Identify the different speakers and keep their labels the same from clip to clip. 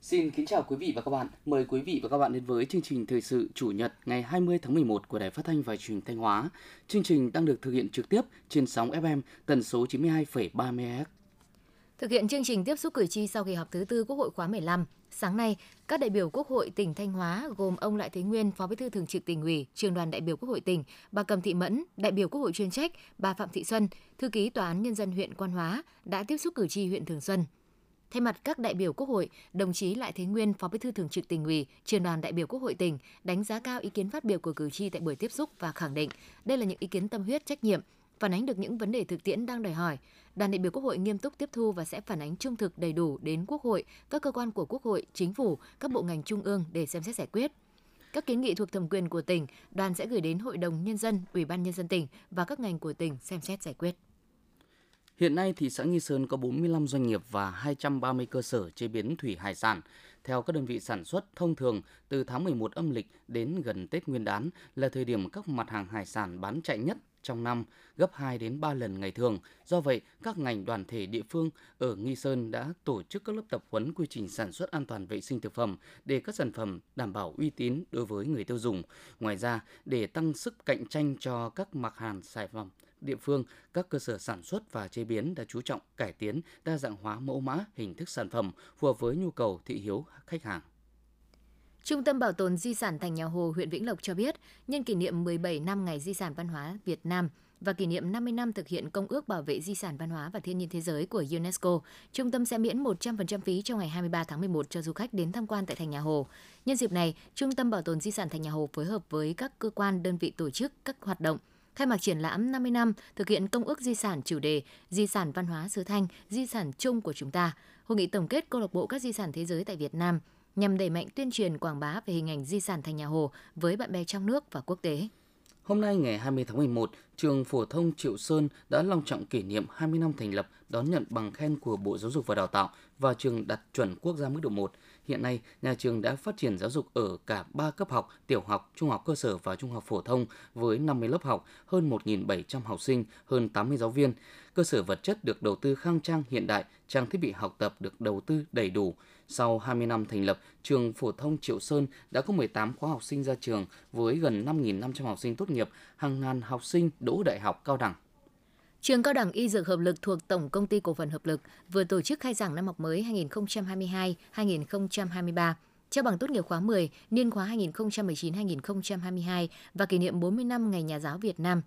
Speaker 1: Xin kính chào quý vị và các bạn. Mời quý vị và các bạn đến với chương trình thời sự chủ nhật ngày 20 tháng 11 của Đài Phát thanh và Truyền thanh Hóa. Chương trình đang được thực hiện trực tiếp trên sóng FM tần số 92,3 MHz.
Speaker 2: Thực hiện chương trình tiếp xúc cử tri sau kỳ họp thứ tư Quốc hội khóa 15, sáng nay, các đại biểu Quốc hội tỉnh Thanh Hóa gồm ông Lại Thế Nguyên, Phó Bí thư Thường trực tỉnh ủy, Trường đoàn đại biểu Quốc hội tỉnh, bà Cầm Thị Mẫn, đại biểu Quốc hội chuyên trách, bà Phạm Thị Xuân, thư ký Tòa án nhân dân huyện Quan Hóa đã tiếp xúc cử tri huyện Thường Xuân. Thay mặt các đại biểu Quốc hội, đồng chí Lại Thế Nguyên, Phó Bí thư Thường trực tỉnh ủy, Trường đoàn đại biểu Quốc hội tỉnh đánh giá cao ý kiến phát biểu của cử tri tại buổi tiếp xúc và khẳng định đây là những ý kiến tâm huyết trách nhiệm, phản ánh được những vấn đề thực tiễn đang đòi hỏi. Đoàn đại biểu Quốc hội nghiêm túc tiếp thu và sẽ phản ánh trung thực đầy đủ đến Quốc hội, các cơ quan của Quốc hội, Chính phủ, các bộ ngành trung ương để xem xét giải quyết. Các kiến nghị thuộc thẩm quyền của tỉnh, đoàn sẽ gửi đến Hội đồng Nhân dân, Ủy ban Nhân dân tỉnh và các ngành của tỉnh xem xét giải quyết.
Speaker 1: Hiện nay, thị xã Nghi Sơn có 45 doanh nghiệp và 230 cơ sở chế biến thủy hải sản. Theo các đơn vị sản xuất, thông thường từ tháng 11 âm lịch đến gần Tết Nguyên đán là thời điểm các mặt hàng hải sản bán chạy nhất trong năm, gấp 2 đến 3 lần ngày thường. Do vậy, các ngành đoàn thể địa phương ở Nghi Sơn đã tổ chức các lớp tập huấn quy trình sản xuất an toàn vệ sinh thực phẩm để các sản phẩm đảm bảo uy tín đối với người tiêu dùng. Ngoài ra, để tăng sức cạnh tranh cho các mặt hàng sản phẩm địa phương, các cơ sở sản xuất và chế biến đã chú trọng cải tiến, đa dạng hóa mẫu mã, hình thức sản phẩm phù hợp với nhu cầu thị hiếu khách hàng.
Speaker 2: Trung tâm Bảo tồn Di sản Thành Nhà Hồ, huyện Vĩnh Lộc cho biết, nhân kỷ niệm 17 năm Ngày Di sản Văn hóa Việt Nam và kỷ niệm 50 năm thực hiện Công ước Bảo vệ Di sản Văn hóa và Thiên nhiên Thế giới của UNESCO, trung tâm sẽ miễn 100% phí trong ngày 23 tháng 11 cho du khách đến tham quan tại Thành Nhà Hồ. Nhân dịp này, Trung tâm Bảo tồn Di sản Thành Nhà Hồ phối hợp với các cơ quan, đơn vị tổ chức các hoạt động khai mạc triển lãm 50 năm thực hiện công ước di sản chủ đề Di sản văn hóa xứ Thanh, di sản chung của chúng ta, hội nghị tổng kết câu lạc bộ các di sản thế giới tại Việt Nam nhằm đẩy mạnh tuyên truyền quảng bá về hình ảnh di sản thành nhà Hồ với bạn bè trong nước và quốc tế.
Speaker 1: Hôm nay ngày 20 tháng 11, trường phổ thông Triệu Sơn đã long trọng kỷ niệm 20 năm thành lập, đón nhận bằng khen của Bộ Giáo dục và Đào tạo và trường đạt chuẩn quốc gia mức độ 1. Hiện nay, nhà trường đã phát triển giáo dục ở cả 3 cấp học, tiểu học, trung học cơ sở và trung học phổ thông với 50 lớp học, hơn 1.700 học sinh, hơn 80 giáo viên. Cơ sở vật chất được đầu tư khang trang hiện đại, trang thiết bị học tập được đầu tư đầy đủ. Sau 20 năm thành lập, trường phổ thông Triệu Sơn đã có 18 khóa học sinh ra trường với gần 5.500 học sinh tốt nghiệp, hàng ngàn học sinh đỗ đại học cao đẳng.
Speaker 2: Trường Cao đẳng Y Dược Hợp lực thuộc Tổng Công ty Cổ phần Hợp lực vừa tổ chức khai giảng năm học mới 2022-2023 trao bằng tốt nghiệp khóa 10, niên khóa 2019-2022 và kỷ niệm 40 năm Ngày Nhà giáo Việt Nam.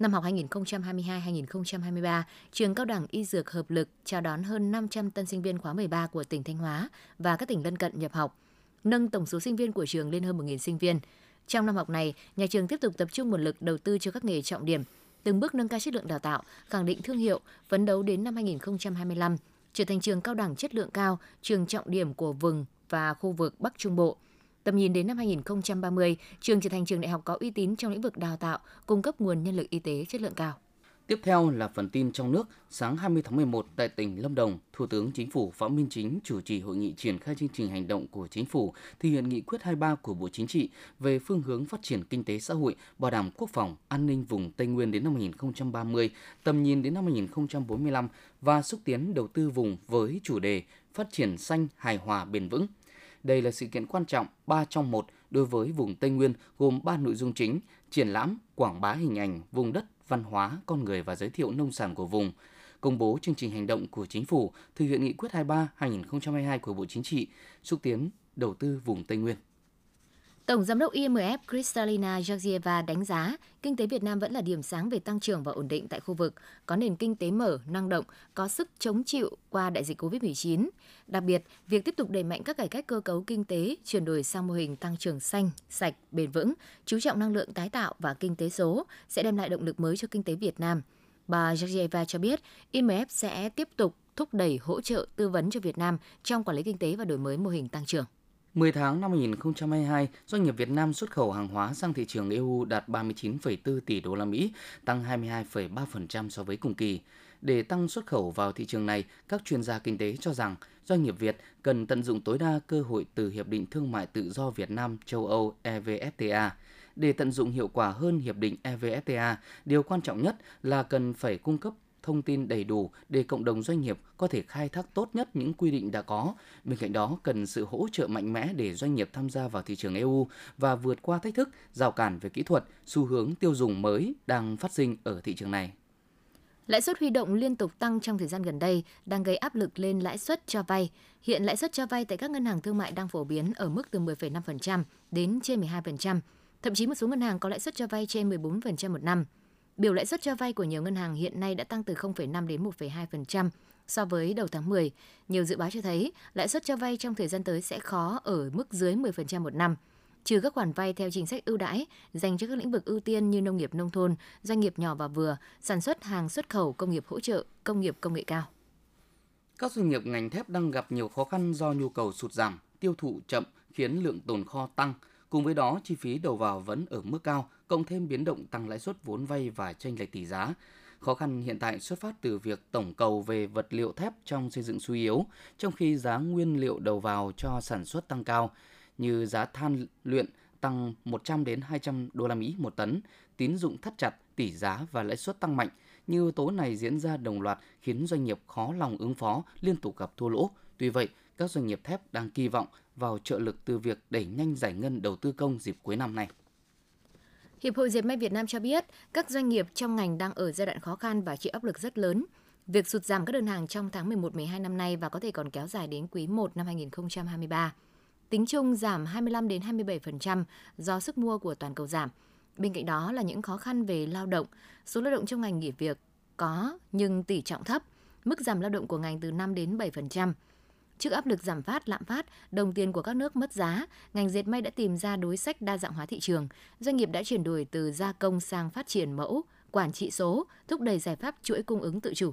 Speaker 2: Năm học 2022-2023, Trường Cao đẳng Y Dược Hợp lực chào đón hơn 500 tân sinh viên khóa 13 của tỉnh Thanh Hóa và các tỉnh lân cận nhập học, nâng tổng số sinh viên của trường lên hơn 1.000 sinh viên. Trong năm học này, nhà trường tiếp tục tập trung nguồn lực đầu tư cho các nghề trọng điểm, từng bước nâng cao chất lượng đào tạo, khẳng định thương hiệu, phấn đấu đến năm 2025 trở thành trường cao đẳng chất lượng cao, trường trọng điểm của vùng và khu vực Bắc Trung Bộ. Tầm nhìn đến năm 2030, trường trở thành trường đại học có uy tín trong lĩnh vực đào tạo, cung cấp nguồn nhân lực y tế chất lượng cao.
Speaker 1: Tiếp theo là phần tin trong nước. Sáng 20 tháng 11 tại tỉnh Lâm Đồng, Thủ tướng Chính phủ Phạm Minh Chính chủ trì hội nghị triển khai chương trình hành động của Chính phủ thực hiện nghị quyết 23 của Bộ Chính trị về phương hướng phát triển kinh tế xã hội, bảo đảm quốc phòng, an ninh vùng Tây Nguyên đến năm 2030, tầm nhìn đến năm 2045 và xúc tiến đầu tư vùng với chủ đề phát triển xanh, hài hòa, bền vững. Đây là sự kiện quan trọng 3 trong 1 đối với vùng Tây Nguyên gồm 3 nội dung chính: triển lãm, quảng bá hình ảnh vùng đất văn hóa, con người và giới thiệu nông sản của vùng, công bố chương trình hành động của chính phủ thực hiện nghị quyết 23/2022 của Bộ Chính trị xúc tiến đầu tư vùng Tây Nguyên.
Speaker 2: Tổng giám đốc IMF Kristalina Georgieva đánh giá kinh tế Việt Nam vẫn là điểm sáng về tăng trưởng và ổn định tại khu vực, có nền kinh tế mở, năng động, có sức chống chịu qua đại dịch COVID-19. Đặc biệt, việc tiếp tục đẩy mạnh các cải cách cơ cấu kinh tế, chuyển đổi sang mô hình tăng trưởng xanh, sạch, bền vững, chú trọng năng lượng tái tạo và kinh tế số sẽ đem lại động lực mới cho kinh tế Việt Nam. Bà Georgieva cho biết IMF sẽ tiếp tục thúc đẩy hỗ trợ tư vấn cho Việt Nam trong quản lý kinh tế và đổi mới mô hình tăng trưởng.
Speaker 1: 10 tháng năm 2022, doanh nghiệp Việt Nam xuất khẩu hàng hóa sang thị trường EU đạt 39,4 tỷ đô la Mỹ, tăng 22,3% so với cùng kỳ. Để tăng xuất khẩu vào thị trường này, các chuyên gia kinh tế cho rằng doanh nghiệp Việt cần tận dụng tối đa cơ hội từ Hiệp định Thương mại Tự do Việt Nam châu Âu EVFTA Để tận dụng hiệu quả hơn hiệp định EVFTA, điều quan trọng nhất là cần phải cung cấp thông tin đầy đủ để cộng đồng doanh nghiệp có thể khai thác tốt nhất những quy định đã có. Bên cạnh đó, cần sự hỗ trợ mạnh mẽ để doanh nghiệp tham gia vào thị trường EU và vượt qua thách thức, rào cản về kỹ thuật, xu hướng tiêu dùng mới đang phát sinh ở thị trường này.
Speaker 2: Lãi suất huy động liên tục tăng trong thời gian gần đây đang gây áp lực lên lãi suất cho vay. Hiện lãi suất cho vay tại các ngân hàng thương mại đang phổ biến ở mức từ 10,5% đến trên 12%. Thậm chí một số ngân hàng có lãi suất cho vay trên 14% một năm. Biểu lãi suất cho vay của nhiều ngân hàng hiện nay đã tăng từ 0,5 đến 1,2% so với đầu tháng 10. Nhiều dự báo cho thấy lãi suất cho vay trong thời gian tới sẽ khó ở mức dưới 10% một năm trừ các khoản vay theo chính sách ưu đãi dành cho các lĩnh vực ưu tiên như nông nghiệp nông thôn, doanh nghiệp nhỏ và vừa, sản xuất hàng xuất khẩu, công nghiệp hỗ trợ, công nghiệp công nghệ cao.
Speaker 1: Các doanh nghiệp ngành thép đang gặp nhiều khó khăn do nhu cầu sụt giảm, tiêu thụ chậm khiến lượng tồn kho tăng. Cùng với đó, chi phí đầu vào vẫn ở mức cao, cộng thêm biến động tăng lãi suất vốn vay và tranh lệch tỷ giá. Khó khăn hiện tại xuất phát từ việc tổng cầu về vật liệu thép trong xây dựng suy yếu, trong khi giá nguyên liệu đầu vào cho sản xuất tăng cao như giá than luyện tăng 100 đến 200 đô la Mỹ một tấn, tín dụng thắt chặt, tỷ giá và lãi suất tăng mạnh. Như yếu tố này diễn ra đồng loạt khiến doanh nghiệp khó lòng ứng phó, liên tục gặp thua lỗ. Tuy vậy, các doanh nghiệp thép đang kỳ vọng vào trợ lực từ việc đẩy nhanh giải ngân đầu tư công dịp cuối năm này.
Speaker 2: Hiệp hội Dệt may Việt Nam cho biết, các doanh nghiệp trong ngành đang ở giai đoạn khó khăn và chịu áp lực rất lớn. Việc sụt giảm các đơn hàng trong tháng 11-12 năm nay và có thể còn kéo dài đến quý 1 năm 2023. Tính chung giảm 25 đến 27% do sức mua của toàn cầu giảm. Bên cạnh đó là những khó khăn về lao động, số lao động trong ngành nghỉ việc có nhưng tỷ trọng thấp, mức giảm lao động của ngành từ 5 đến 7%. Trước áp lực giảm phát, lạm phát, đồng tiền của các nước mất giá, ngành dệt may đã tìm ra đối sách đa dạng hóa thị trường. Doanh nghiệp đã chuyển đổi từ gia công sang phát triển mẫu, quản trị số, thúc đẩy giải pháp chuỗi cung ứng tự chủ.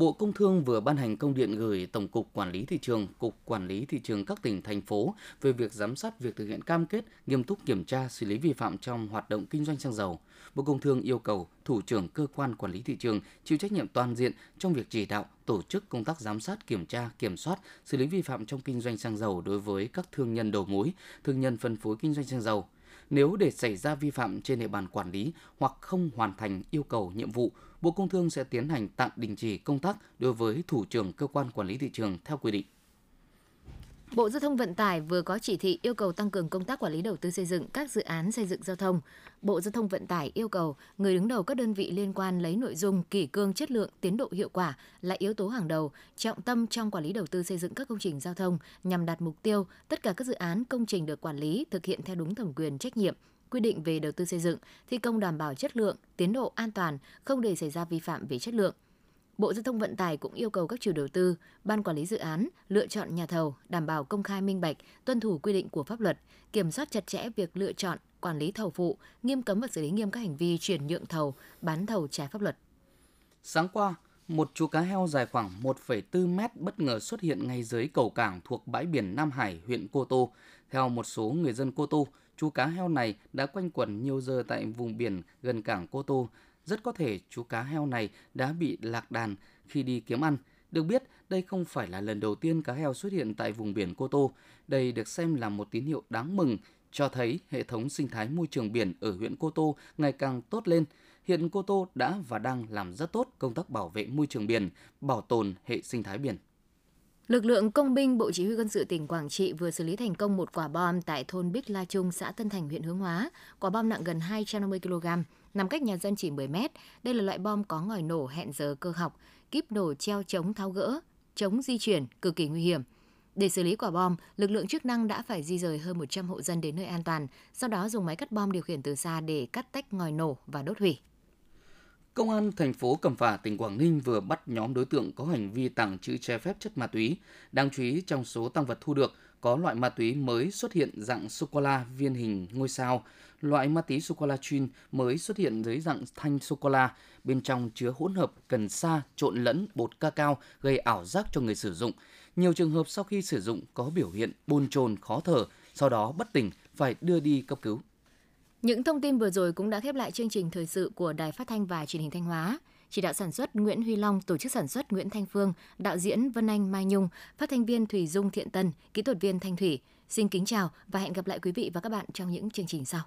Speaker 1: Bộ Công Thương vừa ban hành công điện gửi Tổng cục Quản lý thị trường, Cục Quản lý thị trường các tỉnh thành phố về việc giám sát việc thực hiện cam kết nghiêm túc kiểm tra xử lý vi phạm trong hoạt động kinh doanh xăng dầu. Bộ Công Thương yêu cầu thủ trưởng cơ quan quản lý thị trường chịu trách nhiệm toàn diện trong việc chỉ đạo tổ chức công tác giám sát, kiểm tra, kiểm soát, xử lý vi phạm trong kinh doanh xăng dầu đối với các thương nhân đầu mối, thương nhân phân phối kinh doanh xăng dầu. Nếu để xảy ra vi phạm trên địa bàn quản lý hoặc không hoàn thành yêu cầu nhiệm vụ, Bộ Công Thương sẽ tiến hành tạm đình chỉ công tác đối với thủ trưởng cơ quan quản lý thị trường theo quy định.
Speaker 2: Bộ Giao thông Vận tải vừa có chỉ thị yêu cầu tăng cường công tác quản lý đầu tư xây dựng các dự án xây dựng giao thông. Bộ Giao thông Vận tải yêu cầu người đứng đầu các đơn vị liên quan lấy nội dung kỷ cương chất lượng, tiến độ hiệu quả là yếu tố hàng đầu, trọng tâm trong quản lý đầu tư xây dựng các công trình giao thông nhằm đạt mục tiêu tất cả các dự án công trình được quản lý thực hiện theo đúng thẩm quyền trách nhiệm, quy định về đầu tư xây dựng, thi công đảm bảo chất lượng, tiến độ an toàn, không để xảy ra vi phạm về chất lượng. Bộ Giao thông Vận tải cũng yêu cầu các chủ đầu tư, ban quản lý dự án lựa chọn nhà thầu đảm bảo công khai minh bạch, tuân thủ quy định của pháp luật, kiểm soát chặt chẽ việc lựa chọn, quản lý thầu phụ, nghiêm cấm và xử lý nghiêm các hành vi chuyển nhượng thầu, bán thầu trái pháp luật.
Speaker 1: Sáng qua, một chú cá heo dài khoảng 1,4 mét bất ngờ xuất hiện ngay dưới cầu cảng thuộc bãi biển Nam Hải, huyện Cô Tô. Theo một số người dân Cô Tô, chú cá heo này đã quanh quẩn nhiều giờ tại vùng biển gần cảng Cô Tô. Rất có thể chú cá heo này đã bị lạc đàn khi đi kiếm ăn. Được biết, đây không phải là lần đầu tiên cá heo xuất hiện tại vùng biển Cô Tô. Đây được xem là một tín hiệu đáng mừng, cho thấy hệ thống sinh thái môi trường biển ở huyện Cô Tô ngày càng tốt lên. Hiện Cô Tô đã và đang làm rất tốt công tác bảo vệ môi trường biển, bảo tồn hệ sinh thái biển.
Speaker 2: Lực lượng công binh Bộ Chỉ huy quân sự tỉnh Quảng Trị vừa xử lý thành công một quả bom tại thôn Bích La Trung, xã Tân Thành, huyện Hướng Hóa. Quả bom nặng gần 250 kg, nằm cách nhà dân chỉ 10 mét. Đây là loại bom có ngòi nổ hẹn giờ cơ học, kíp nổ treo chống tháo gỡ, chống di chuyển, cực kỳ nguy hiểm. Để xử lý quả bom, lực lượng chức năng đã phải di rời hơn 100 hộ dân đến nơi an toàn, sau đó dùng máy cắt bom điều khiển từ xa để cắt tách ngòi nổ và đốt hủy.
Speaker 1: Công an thành phố Cẩm Phả, tỉnh Quảng Ninh vừa bắt nhóm đối tượng có hành vi tàng trữ trái phép chất ma túy. Đáng chú ý trong số tăng vật thu được có loại ma túy mới xuất hiện dạng sô cô la viên hình ngôi sao, loại ma túy sô cô la chuyên mới xuất hiện dưới dạng thanh sô cô la, bên trong chứa hỗn hợp cần sa trộn lẫn bột ca cao gây ảo giác cho người sử dụng. Nhiều trường hợp sau khi sử dụng có biểu hiện bồn chồn khó thở, sau đó bất tỉnh phải đưa đi cấp cứu.
Speaker 2: Những thông tin vừa rồi cũng đã khép lại chương trình thời sự của Đài Phát thanh và Truyền hình Thanh Hóa. Chỉ đạo sản xuất Nguyễn Huy Long, tổ chức sản xuất Nguyễn Thanh Phương, đạo diễn Vân Anh Mai Nhung, phát thanh viên Thủy Dung Thiện Tân, kỹ thuật viên Thanh Thủy. Xin kính chào và hẹn gặp lại quý vị và các bạn trong những chương trình sau.